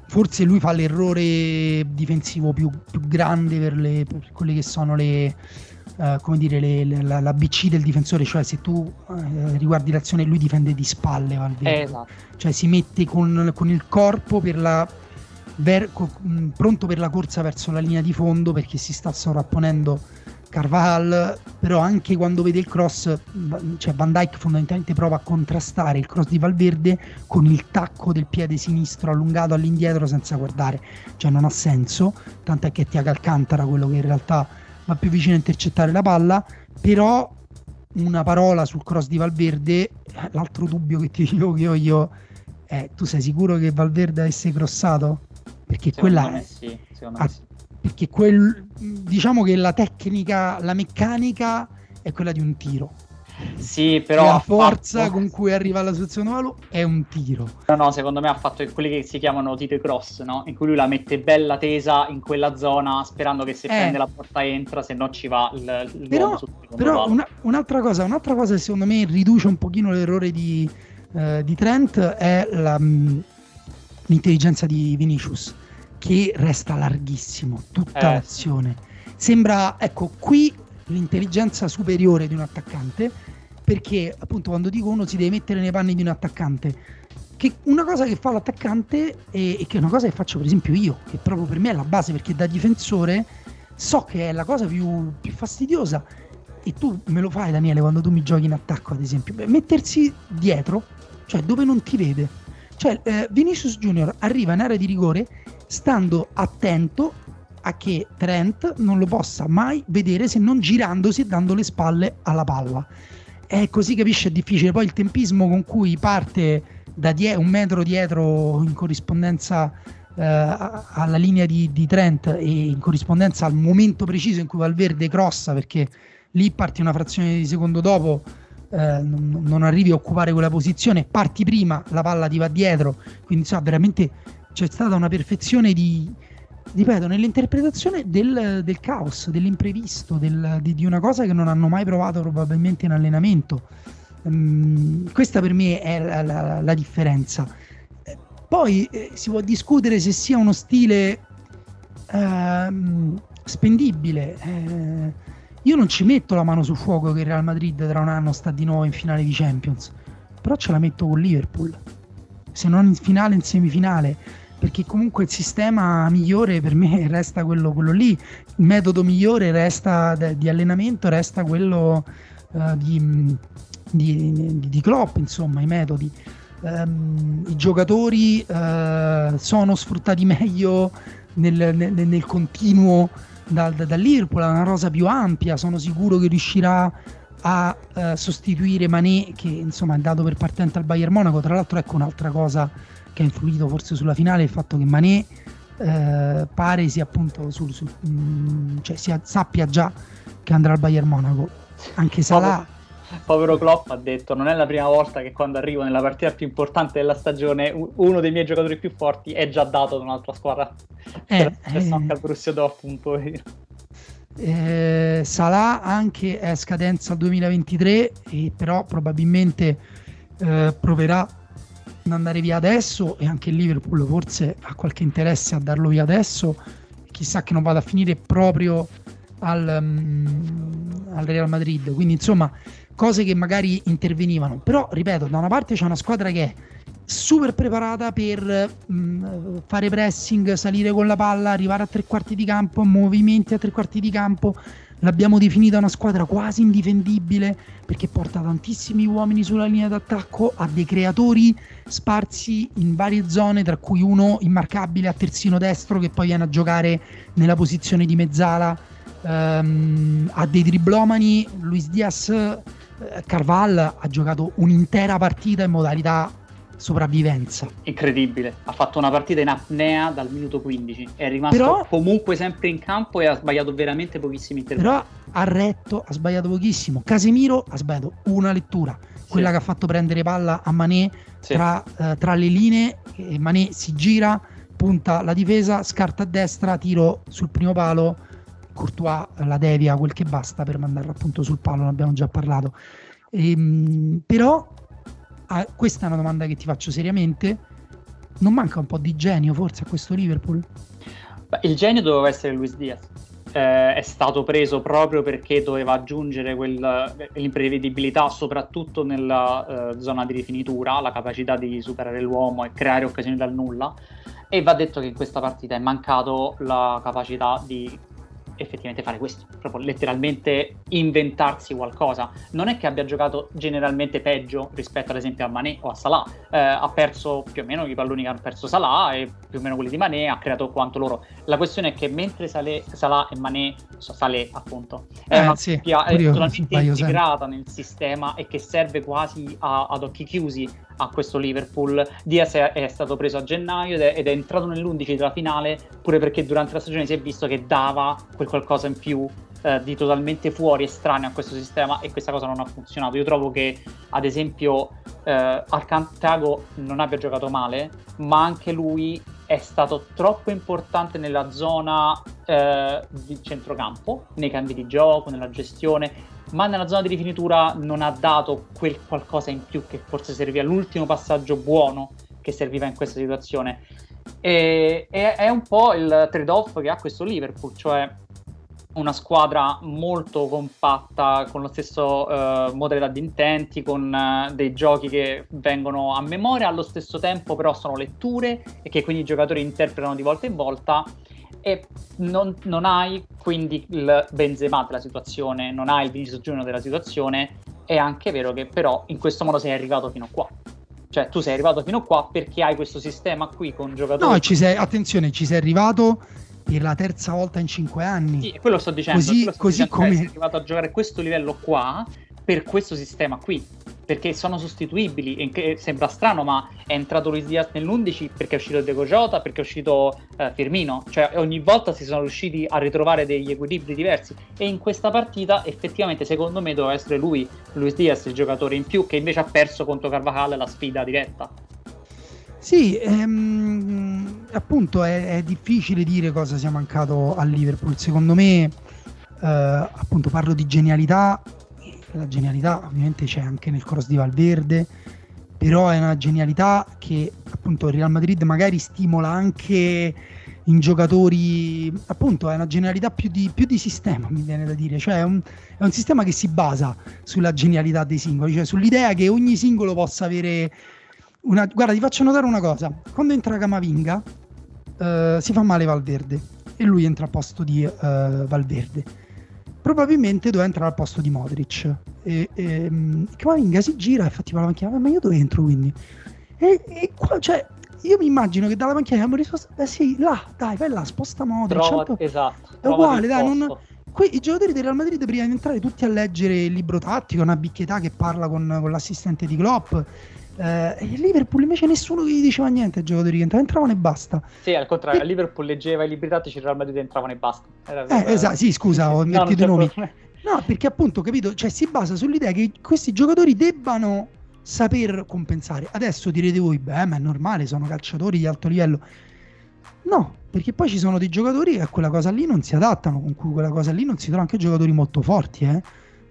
forse lui fa l'errore difensivo più, più grande per, le, per quelle che sono le, uh, come dire, le, le, la, la, BC del difensore, cioè se tu uh, riguardi l'azione lui difende di spalle Valverde, esatto. cioè si mette con, con il corpo per la, ver, con, mh, pronto per la corsa verso la linea di fondo perché si sta sovrapponendo Carval, però anche quando vede il cross, cioè Van Dyke fondamentalmente prova a contrastare il cross di Valverde con il tacco del piede sinistro allungato all'indietro senza guardare, cioè non ha senso, tant'è che Tiago Alcantara, quello che in realtà va più vicino a intercettare la palla, però una parola sul cross di Valverde, l'altro dubbio che ti dico che ho io è tu sei sicuro che Valverde avesse crossato? Perché secondo quella è, sì, ha, sì. perché quel, diciamo che la tecnica, la meccanica è quella di un tiro sì, però. La forza fatto... con cui arriva alla situazione valo è un tiro. No, no, secondo me ha fatto quelli che si chiamano tiro cross, no? In cui lui la mette bella tesa in quella zona, sperando che se eh. prende la porta entra, se no ci va il, il Però, però una, un'altra, cosa, un'altra cosa che secondo me riduce un pochino l'errore di, eh, di Trent è la, mm, l'intelligenza di Vinicius, che resta larghissimo, tutta eh, l'azione. Sembra, ecco, qui l'intelligenza superiore di un attaccante perché appunto quando dico uno si deve mettere nei panni di un attaccante, che una cosa che fa l'attaccante e, che è una cosa che faccio per esempio io, che proprio per me è la base, perché da difensore so che è la cosa più, più fastidiosa e tu me lo fai Daniele quando tu mi giochi in attacco ad esempio, mettersi dietro, cioè dove non ti vede. Cioè eh, Vinicius Junior arriva in area di rigore stando attento a che Trent non lo possa mai vedere se non girandosi e dando le spalle alla palla. E così capisce è difficile. Poi il tempismo con cui parte da die- un metro dietro in corrispondenza eh, alla linea di, di, Trent e in corrispondenza al momento preciso in cui Valverde crossa perché lì parti una frazione di secondo dopo eh, non, arrivi a occupare quella posizione parti prima la palla ti va dietro quindi insomma veramente c'è stata una perfezione di, ripeto, nell'interpretazione del, del caos, dell'imprevisto, del, di, di, una cosa che non hanno mai provato probabilmente in allenamento. Um, questa per me è la, la, la differenza. Poi eh, si può discutere se sia uno stile eh, spendibile. Eh, io non ci metto la mano sul fuoco che il Real Madrid tra un anno sta di nuovo in finale di Champions, però ce la metto con Liverpool. Se non in finale, in semifinale perché comunque il sistema migliore per me resta quello, quello lì, il metodo migliore resta de, di allenamento resta quello uh, di, di, di, Klopp, insomma, i metodi. Um, I giocatori uh, sono sfruttati meglio nel, nel, nel continuo dal, da, dall'Irpola, una rosa più ampia, sono sicuro che riuscirà a uh, sostituire Mané che insomma è dato per partente al Bayern Monaco, tra l'altro ecco un'altra cosa che ha influito forse sulla finale il fatto che Mané eh, pare sia appunto sul, sul mh, mm, cioè sia, sappia già che andrà al Bayern Monaco. Anche Salah. Povero Klopp ha detto non è la prima volta che quando arrivo nella partita più importante della stagione uno dei miei giocatori più forti è già dato da un'altra squadra. Eh, eh, anche al Borussia Dortmund eh, Salah anche è scadenza 2023 e però probabilmente eh, proverà andare via adesso e anche il Liverpool forse ha qualche interesse a darlo via adesso. Chissà che non vada a finire proprio al, um, al Real Madrid. Quindi insomma cose che magari intervenivano. Però ripeto da una parte c'è una squadra che è super preparata per mh, fare pressing, salire con la palla, arrivare a tre quarti di campo, movimenti a tre quarti di campo, L'abbiamo definita una squadra quasi indifendibile perché porta tantissimi uomini sulla linea d'attacco, ha dei creatori sparsi in varie zone, tra cui uno immarcabile a terzino destro che poi viene a giocare nella posizione di mezzala, um, ha dei driblomani, Luis Diaz, eh, Carval ha giocato un'intera partita in modalità sopravvivenza. Incredibile, ha fatto una partita in apnea dal minuto 15, è rimasto però, comunque sempre in campo e ha sbagliato veramente pochissimi interventi. Però ha retto, ha sbagliato pochissimo. Casemiro ha sbagliato una lettura, quella sì. che ha fatto prendere palla a Mané sì. tra, uh, tra, le linee, e Mané si gira, punta la difesa, scarta a destra, tiro sul primo palo, Courtois la devia quel che basta per mandarla appunto sul palo, ne abbiamo già parlato. Ehm, però ah, questa è una domanda che ti faccio seriamente. Non manca un po' di genio forse a questo Liverpool? Beh, il genio doveva essere Luis Diaz. Eh, è stato preso proprio perché doveva aggiungere quel, l'imprevedibilità, soprattutto nella eh, zona di rifinitura, la capacità di superare l'uomo e creare occasioni dal nulla. E va detto che in questa partita è mancato la capacità di effettivamente fare questo, proprio letteralmente inventarsi qualcosa. Non è che abbia giocato generalmente peggio rispetto ad esempio a Mané o a Salah, eh, ha perso più o meno i palloni che hanno perso Salah e più o meno quelli di Mané, ha creato quanto loro. La questione è che mentre Saleh, Salah e Mané, Saleh appunto, è eh, una sì, coppia totalmente integrata nel sistema e che serve quasi a, ad occhi chiusi a questo Liverpool. Diaz è, è stato preso a gennaio ed è, ed è, entrato nell'11 della finale pure perché durante la stagione si è visto che dava quel qualcosa in più eh, di totalmente fuori, estraneo a questo sistema e questa cosa non ha funzionato. Io trovo che ad esempio eh, Alcantago non abbia giocato male, ma anche lui è stato troppo importante nella zona eh, di centrocampo, nei cambi di gioco, nella gestione, ma nella zona di rifinitura non ha dato quel qualcosa in più che forse serviva, l'ultimo passaggio buono che serviva in questa situazione. E, e è un po' il trade-off che ha questo Liverpool, cioè una squadra molto compatta, con lo stesso uh, modalità di intenti, con uh, dei giochi che vengono a memoria, allo stesso tempo però sono letture e che quindi i giocatori interpretano di volta in volta e non, non hai quindi il Benzema della situazione, non hai il Vinicius Junior della situazione, è anche vero che però in questo modo sei arrivato fino a qua. Cioè, tu sei arrivato fino a qua perché hai questo sistema qui con giocatori. No, ci sei, attenzione, ci sei arrivato per la terza volta in cinque anni. Sì, quello sto dicendo. Così, sto così dicendo, come. Sei arrivato a giocare a questo livello qua per questo sistema qui perché sono sostituibili. E sembra strano, ma è entrato Luis Diaz nell'11 perché è uscito Diego Jota, perché è uscito eh, Firmino. Cioè, ogni volta si sono riusciti a ritrovare degli equilibri diversi. E in questa partita, effettivamente, secondo me, doveva essere lui, Luis Diaz, il giocatore in più, che invece ha perso contro Carvajal la sfida diretta. Sì, ehm, appunto è, è, difficile dire cosa sia mancato al Liverpool. Secondo me, eh, appunto, parlo di genialità la genialità ovviamente c'è anche nel cross di Valverde, però è una genialità che appunto il Real Madrid magari stimola anche in giocatori, appunto è una genialità più di, più di sistema, mi viene da dire, cioè è un, è un, sistema che si basa sulla genialità dei singoli, cioè sull'idea che ogni singolo possa avere una... Guarda, ti faccio notare una cosa, quando entra Camavinga uh, si fa male Valverde e lui entra a posto di uh, Valverde probabilmente doveva entrare al posto di Modric. E, e Kamavinga si gira e fa tipo la macchina, ma io dove entro quindi? E, e qua, cioè, io mi immagino che dalla macchina abbiamo risposto, eh sì, là, dai, vai là, sposta Modric. Trova, certo. esatto. È uguale, dai, non, que- i giocatori del Real Madrid prima di entrare tutti a leggere il libro tattico, una bicchietà che parla con, con l'assistente di Klopp eh, e il Liverpool invece nessuno gli diceva niente ai giocatori che entravano, entravano e basta. Sì, al contrario, e... il Liverpool leggeva i libri tattici, il Real Madrid entravano e basta. Era, eh, esatto, sì, scusa, ho invertito no, i nomi. No, perché appunto, capito, cioè si basa sull'idea che questi giocatori debbano saper compensare. Adesso direte voi, beh, ma è normale, sono calciatori di alto livello. No, perché poi ci sono dei giocatori che a quella cosa lì non si adattano, con cui quella cosa lì non si trovano anche giocatori molto forti, eh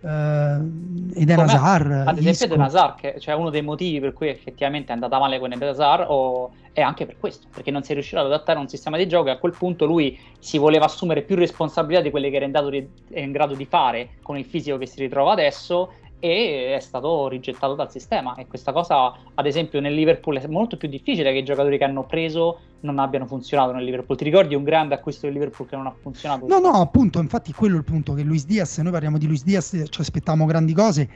Uh, Eden Hazard ad esempio Eden Hazard che cioè uno dei motivi per cui effettivamente è andata male con Eden Hazard o, è anche per questo perché non si è riuscito ad adattare a un sistema di gioco e a quel punto lui si voleva assumere più responsabilità di quelle che era in, di, in grado di fare con il fisico che si ritrova adesso e è stato rigettato dal sistema e questa cosa ad esempio nel Liverpool è molto più difficile che i giocatori che hanno preso non abbiano funzionato nel Liverpool ti ricordi un grande acquisto del Liverpool che non ha funzionato? no no appunto infatti quello è il punto che Luis Diaz noi parliamo di Luis Diaz ci aspettavamo grandi cose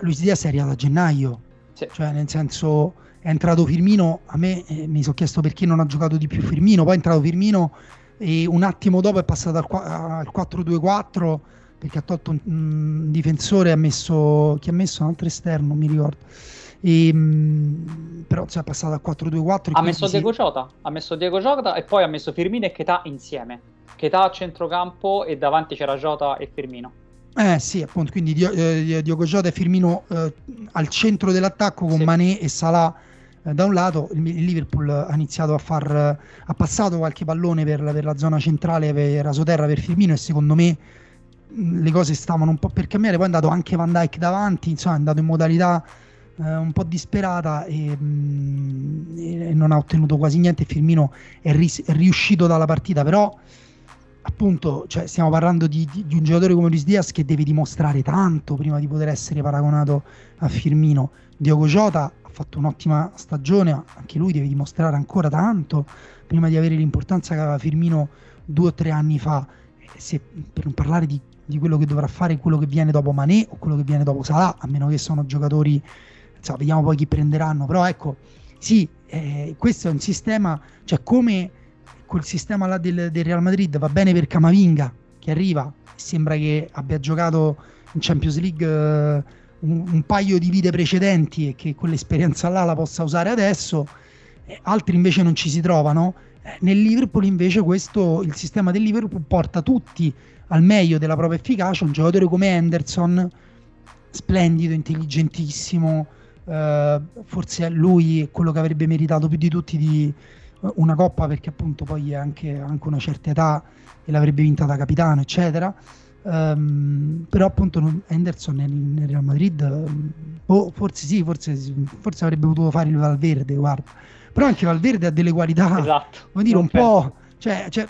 Luis Diaz è arrivato a gennaio sì. cioè nel senso è entrato Firmino a me eh, mi sono chiesto perché non ha giocato di più Firmino poi è entrato Firmino e un attimo dopo è passato al, al 4-2-4 perché ha tolto un, un difensore ha messo chi ha messo? Un altro esterno mi ricordo. E, mh, mm, però si è passato a 4-2-4 ha messo Diego si... Jota ha messo Diego Jota e poi ha messo Firmino e Ketà insieme. Ketà a centrocampo e davanti c'era Jota e Firmino. Eh sì appunto quindi Dio, eh, Diogo Jota e Firmino eh, al centro dell'attacco con sì. Mané e Salah eh, da un lato il, il, Liverpool ha iniziato a far ha passato qualche pallone per, per la zona centrale per Rasoterra per Firmino e secondo me le cose stavano un po' per cambiare. Poi è andato anche Van Dyke davanti, insomma, è andato in modalità eh, un po' disperata e, mh, mm, e, non ha ottenuto quasi niente. Firmino è, ris- è riuscito dalla partita, però appunto cioè, stiamo parlando di, di, di, un giocatore come Luis Diaz che deve dimostrare tanto prima di poter essere paragonato a Firmino. Diogo Jota ha fatto un'ottima stagione, anche lui deve dimostrare ancora tanto prima di avere l'importanza che aveva Firmino due o tre anni fa. Se, per non parlare di di quello che dovrà fare quello che viene dopo Mané o quello che viene dopo Salah, a meno che sono giocatori, insomma, vediamo poi chi prenderanno, però ecco, sì, eh, questo è un sistema, cioè come quel sistema là del, del, Real Madrid va bene per Camavinga che arriva, sembra che abbia giocato in Champions League eh, un, un, paio di vite precedenti e che quell'esperienza là la possa usare adesso, eh, altri invece non ci si trovano. Nel Liverpool invece questo, il sistema del Liverpool porta tutti al meglio della propria efficacia un giocatore come Henderson, splendido, intelligentissimo, eh, forse lui è quello che avrebbe meritato più di tutti di eh, una coppa perché appunto poi è anche, anche una certa età e l'avrebbe vinta da capitano, eccetera. Um, però appunto Henderson nel, nel Real Madrid oh, forse sì, forse, forse avrebbe potuto fare il Valverde, guarda. Però anche Valverde ha delle qualità, esatto, come dire, un po' Cioè, cioè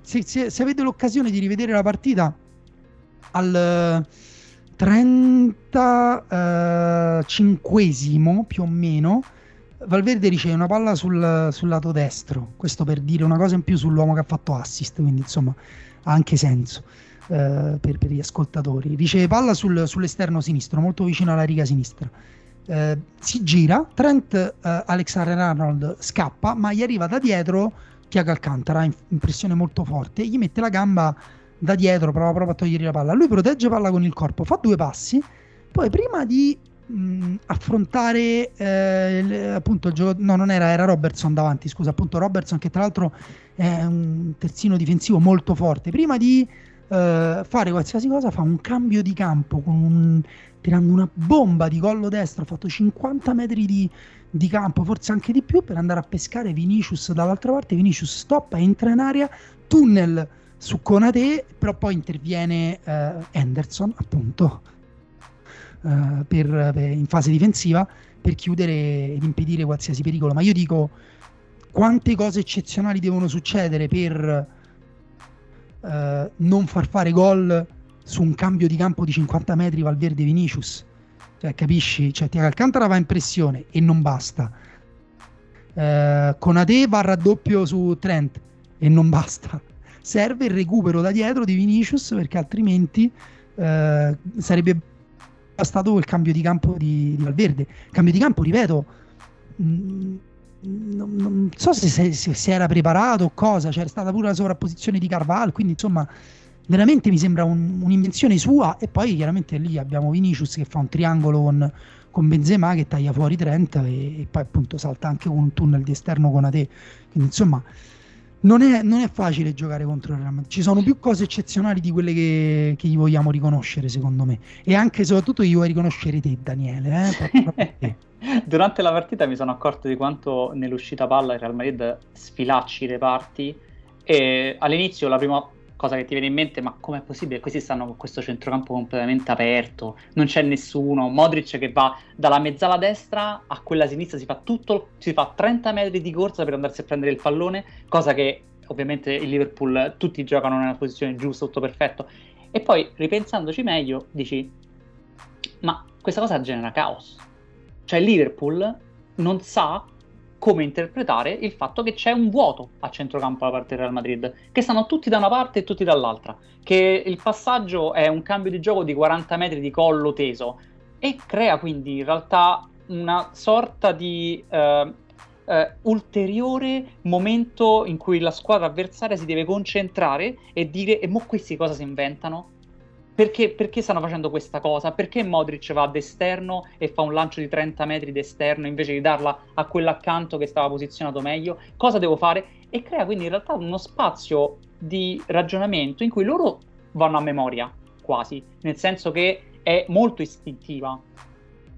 se, se, se, avete l'occasione di rivedere la partita al 35esimo più o meno, Valverde riceve una palla sul, sul, lato destro. Questo per dire una cosa in più sull'uomo che ha fatto assist, quindi insomma ha anche senso. Eh, per, per, gli ascoltatori. Riceve palla sul, sull'esterno sinistro, molto vicino alla riga sinistra. Eh, si gira, Trent eh, Alexander Arnold scappa, ma gli arriva da dietro Tiago Alcantara, impressione molto forte, gli mette la gamba da dietro, prova proprio a togliergli la palla. Lui protegge palla con il corpo, fa due passi, poi prima di mh, affrontare eh, appunto il gioco, no non era, era Robertson davanti, scusa, appunto Robertson che tra l'altro è un terzino difensivo molto forte, prima di eh, fare qualsiasi cosa fa un cambio di campo un, tirando una bomba di collo destro, ha fatto 50 metri di, di, campo, forse anche di più, per andare a pescare Vinicius dall'altra parte. Vinicius stoppa, entra in aria, tunnel su Conate, però poi interviene eh, Henderson, appunto, eh, per, per, in fase difensiva per chiudere ed impedire qualsiasi pericolo. Ma io dico quante cose eccezionali devono succedere per eh, non far fare gol su un cambio di campo di 50 metri Valverde Vinicius. Cioè, capisci? Cioè, Tiago Alcantara va in pressione e non basta. Eh, Conate va a raddoppio su Trent e non basta. Serve il recupero da dietro di Vinicius perché altrimenti eh, sarebbe bastato il cambio di campo di, di Valverde. Cambio di campo, ripeto, mh, mm, non, non, so se, se, era preparato o cosa, c'era stata pure la sovrapposizione di Carval, quindi insomma veramente mi sembra un, un'invenzione sua e poi chiaramente lì abbiamo Vinicius che fa un triangolo con, con Benzema che taglia fuori Trent e, e, poi appunto salta anche con un tunnel di esterno con Ate, quindi insomma non è, non è, facile giocare contro il Real Madrid. Ci sono più cose eccezionali di quelle che, che, gli vogliamo riconoscere, secondo me. E anche e soprattutto gli vuoi riconoscere te, Daniele. Eh? Durante la partita mi sono accorto di quanto nell'uscita palla il Real Madrid sfilacci i reparti. E all'inizio la prima cosa che ti viene in mente, ma com'è possibile? Questi stanno con questo centrocampo completamente aperto, non c'è nessuno. Modric che va dalla mezzala destra a quella sinistra, si fa tutto, si fa 30 metri di corsa per andarsi a prendere il pallone, cosa che ovviamente il Liverpool tutti giocano nella posizione giusta, tutto perfetto. E poi ripensandoci meglio, dici, ma questa cosa genera caos. Cioè Liverpool non sa come interpretare il fatto che c'è un vuoto a centrocampo da parte del Real Madrid, che stanno tutti da una parte e tutti dall'altra, che il passaggio è un cambio di gioco di 40 metri di collo teso e crea quindi in realtà una sorta di eh, eh, ulteriore momento in cui la squadra avversaria si deve concentrare e dire e mo questi cosa si inventano? Perché, perché, stanno facendo questa cosa? Perché Modric va ad esterno e fa un lancio di 30 metri d'esterno invece di darla a quello accanto che stava posizionato meglio? Cosa devo fare? E crea quindi in realtà uno spazio di ragionamento in cui loro vanno a memoria, quasi, nel senso che è molto istintiva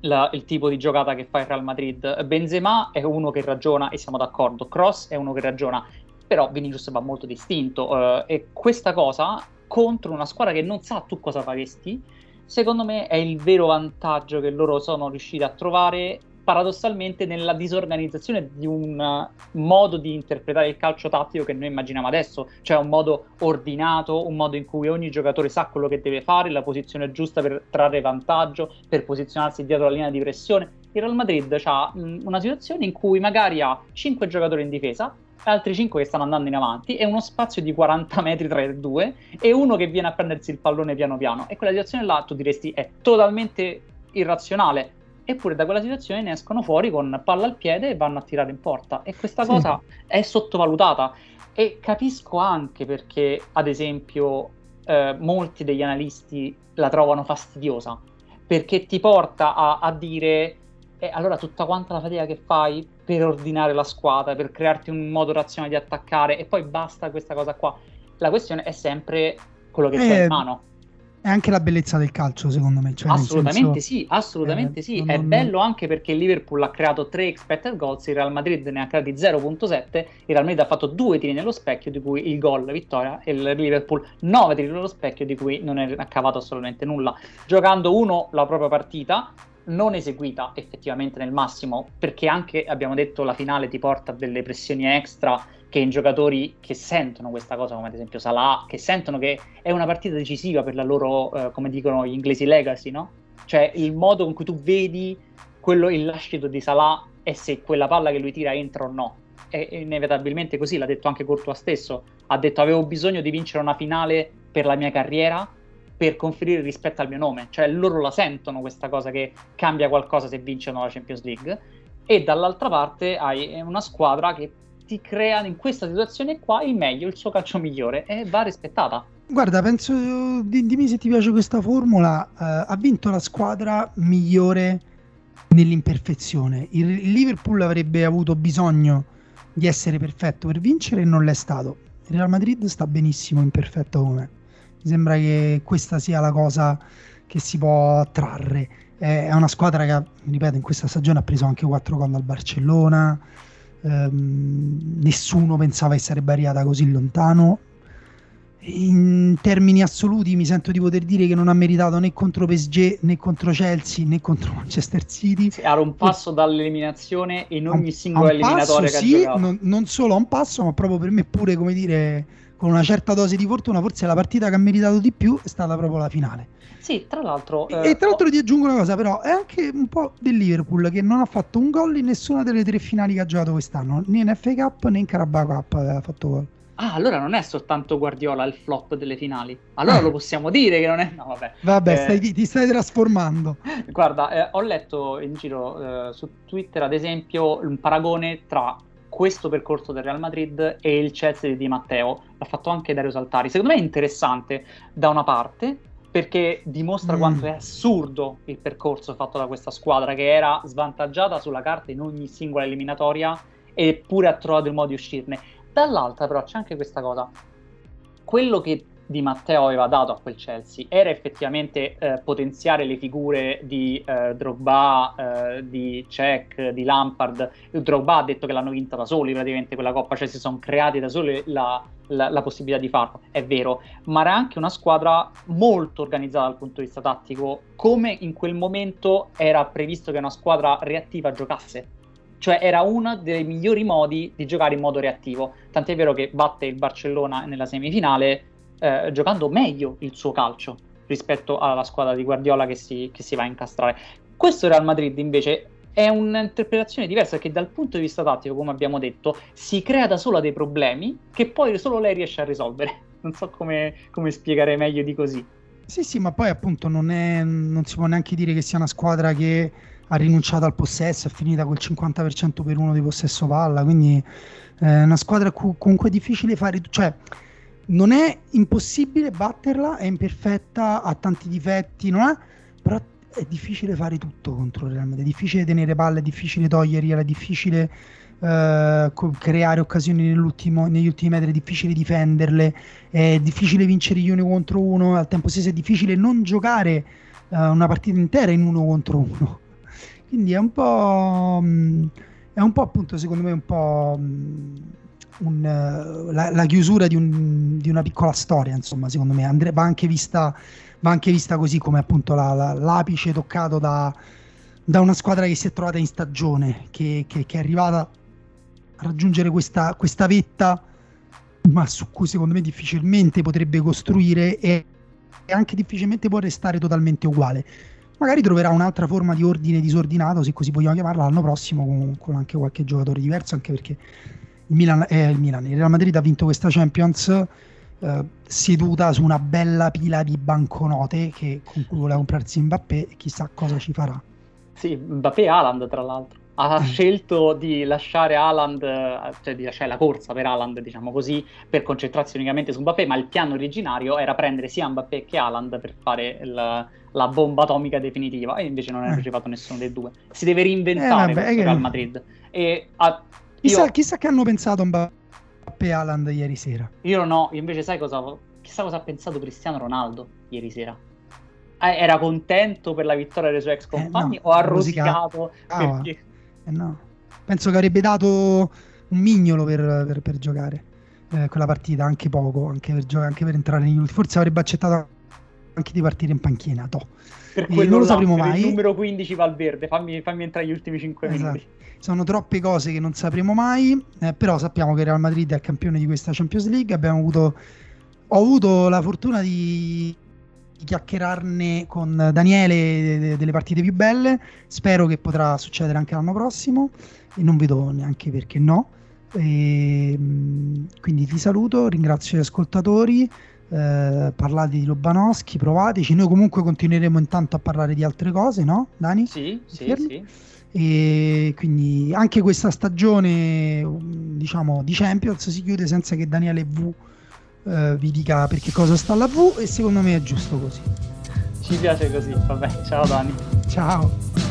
la, il tipo di giocata che fa il Real Madrid. Benzema è uno che ragiona e siamo d'accordo, Cross è uno che ragiona, però Vinicius va molto distinto uh, e questa cosa contro una squadra che non sa tu cosa faresti, secondo me è il vero vantaggio che loro sono riusciti a trovare paradossalmente nella disorganizzazione di un modo di interpretare il calcio tattico che noi immaginiamo adesso, cioè un modo ordinato, un modo in cui ogni giocatore sa quello che deve fare, la posizione giusta per trarre vantaggio, per posizionarsi dietro la linea di pressione. Il Real Madrid ha una situazione in cui magari ha 5 giocatori in difesa, altri 5 che stanno andando in avanti e uno spazio di 40 metri tra i due e uno che viene a prendersi il pallone piano piano. E quella situazione là tu diresti è totalmente irrazionale. Eppure da quella situazione ne escono fuori con palla al piede e vanno a tirare in porta. E questa sì. cosa è sottovalutata. E capisco anche perché ad esempio eh, molti degli analisti la trovano fastidiosa. Perché ti porta a, a dire e allora tutta quanta la fatica che fai per ordinare la squadra, per crearti un modo razionale di attaccare e poi basta questa cosa qua. La questione è sempre quello che eh, c'è in mano. È anche la bellezza del calcio, secondo me. Cioè, assolutamente senso, sì, assolutamente eh, sì. È non, bello anche perché il Liverpool ha creato 3 expected goals, il Real Madrid ne ha creati 0.7, il Real Madrid ha fatto due tiri nello specchio, di cui il gol, vittoria, e il Liverpool 9 tiri nello specchio, di cui non è accavato assolutamente nulla. Giocando uno la propria partita, non eseguita effettivamente nel massimo, perché anche abbiamo detto la finale ti porta delle pressioni extra che in giocatori che sentono questa cosa, come ad esempio Salah, che sentono che è una partita decisiva per la loro, eh, come dicono gli inglesi, legacy, no? Cioè il modo con cui tu vedi quello, il lascito di Salah e se quella palla che lui tira entra o no. È inevitabilmente così, l'ha detto anche Courtois stesso, ha detto avevo bisogno di vincere una finale per la mia carriera, per conferire rispetto al mio nome, cioè loro la sentono questa cosa che cambia qualcosa se vincono la Champions League e dall'altra parte hai una squadra che ti crea in questa situazione qua il meglio, il suo calcio migliore e va rispettata. Guarda, penso, dimmi se ti piace questa formula, uh, ha vinto la squadra migliore nell'imperfezione. Il, il Liverpool avrebbe avuto bisogno di essere perfetto per vincere e non l'è stato. Il Real Madrid sta benissimo imperfetto come. Mi sembra che questa sia la cosa che si può trarre. È una squadra che, ripeto, in questa stagione ha preso anche 4 gol dal Barcellona, ehm, nessuno pensava che sarebbe arrivata così lontano. In termini assoluti mi sento di poter dire che non ha meritato né contro PSG né contro Chelsea né contro Manchester City. Sì, era un passo dall'eliminazione in ogni un, singola eliminatoria passo, che sì, non, non, solo a un passo, ma proprio per me pure come dire con una certa dose di fortuna, forse la partita che ha meritato di più è stata proprio la finale. Sì, tra l'altro. E, eh, tra l'altro ti aggiungo una cosa, però, è anche un po' del Liverpool che non ha fatto un gol in nessuna delle tre finali che ha giocato quest'anno, né in FA Cup né in Carabao Cup aveva fatto gol. Ah, allora non è soltanto Guardiola il flop delle finali. Allora lo possiamo dire che non è. No, vabbè. Vabbè, eh... stai, ti stai trasformando. Guarda, eh, ho letto in giro eh, su Twitter, ad esempio, un paragone tra questo percorso del Real Madrid e il Chelsea di Di Matteo. L'ha fatto anche Dario Saltari. Secondo me è interessante da una parte perché dimostra mm. quanto è assurdo il percorso fatto da questa squadra che era svantaggiata sulla carta in ogni singola eliminatoria eppure ha trovato il modo di uscirne. Dall'altra però c'è anche questa cosa. Quello che di Matteo aveva dato a quel Chelsea era effettivamente eh, potenziare le figure di eh, Drogba, eh, di Cech, di Lampard. Drogba ha detto che l'hanno vinta da soli praticamente quella coppa, cioè si sono creati da soli la, la, la, possibilità di farlo, è vero, ma era anche una squadra molto organizzata dal punto di vista tattico, come in quel momento era previsto che una squadra reattiva giocasse. Cioè era uno dei migliori modi di giocare in modo reattivo. Tant'è vero che batte il Barcellona nella semifinale eh, giocando meglio il suo calcio rispetto alla squadra di Guardiola che si, che si va a incastrare. Questo Real Madrid invece è un'interpretazione diversa perché dal punto di vista tattico, come abbiamo detto, si crea da sola dei problemi che poi solo lei riesce a risolvere. Non so come, come spiegare meglio di così. Sì, sì, ma poi appunto non, è, non si può neanche dire che sia una squadra che ha rinunciato al possesso, è finita col 50% per uno di possesso palla, quindi è eh, una squadra cu- comunque difficile fare, cioè non è impossibile batterla, è imperfetta, ha tanti difetti, non è? però è difficile fare tutto contro il Real Madrid, è difficile tenere palle, è difficile togliergliela, è difficile uh, creare occasioni negli ultimi metri, è difficile difenderle, è difficile vincere gli uno contro uno, al tempo stesso è difficile non giocare uh, una partita intera in uno contro uno. Quindi è un po'... Um, è un po' appunto secondo me un po'... Um, un, eh, la, la, chiusura di, un, di, una piccola storia, insomma, secondo me Andre, va, anche vista, va anche vista così come appunto la, la, l'apice toccato da, da, una squadra che si è trovata in stagione, che, che, che è arrivata a raggiungere questa, questa, vetta, ma su cui secondo me difficilmente potrebbe costruire e, e anche difficilmente può restare totalmente uguale. Magari troverà un'altra forma di ordine disordinato, se così vogliamo chiamarla, l'anno prossimo con, con anche qualche giocatore diverso, anche perché Milan, eh, il Milan, il Real Madrid ha vinto questa Champions eh, seduta su una bella pila di banconote che, con cui voleva comprarsi Mbappé e chissà cosa ci farà. Sì, Mbappé e Haaland tra l'altro. Ha mm. scelto di lasciare Haaland, cioè di lasciare la corsa per Haaland, diciamo così, per concentrarsi unicamente su Mbappé, ma il piano originario era prendere sia Mbappé che Haaland per fare il, la bomba atomica definitiva e invece non è eh. fatto nessuno dei due. Si deve reinventare eh, vabbè, Real Madrid e ha Chissà, io... chissà che hanno pensato Mbappé e Haaland ieri sera. Io non ho, invece sai cosa, chissà cosa ha pensato Cristiano Ronaldo ieri sera. Eh, era contento per la vittoria dei suoi ex compagni eh, no, o ha rosicato? Ah, perché... eh, no. Penso che avrebbe dato un mignolo per, per, per giocare eh, quella partita, anche poco, anche per, giocare, anche per entrare negli ultimi. Forse avrebbe accettato anche di partire in panchina. Toh per non lo sapremo mai. Il numero 15 Valverde, fammi, fammi entrare gli ultimi 5 esatto. minuti. Sono troppe cose che non sapremo mai, eh, però sappiamo che Real Madrid è campione di questa Champions League. Abbiamo avuto, ho avuto la fortuna di, chiacchierarne con Daniele de, de, delle partite più belle. Spero che potrà succedere anche l'anno prossimo e non vedo neanche perché no. E, ehm, quindi ti saluto, ringrazio gli ascoltatori. Eh, parlate di Lobanowski, provateci. Noi comunque continueremo intanto a parlare di altre cose, no? Dani? Sì, sì, sì. E quindi anche questa stagione, diciamo, di Champions si chiude senza che Daniele V eh, vi dica perché cosa sta alla V e secondo me è giusto così. Ci piace così, vabbè, ciao Dani. Ciao.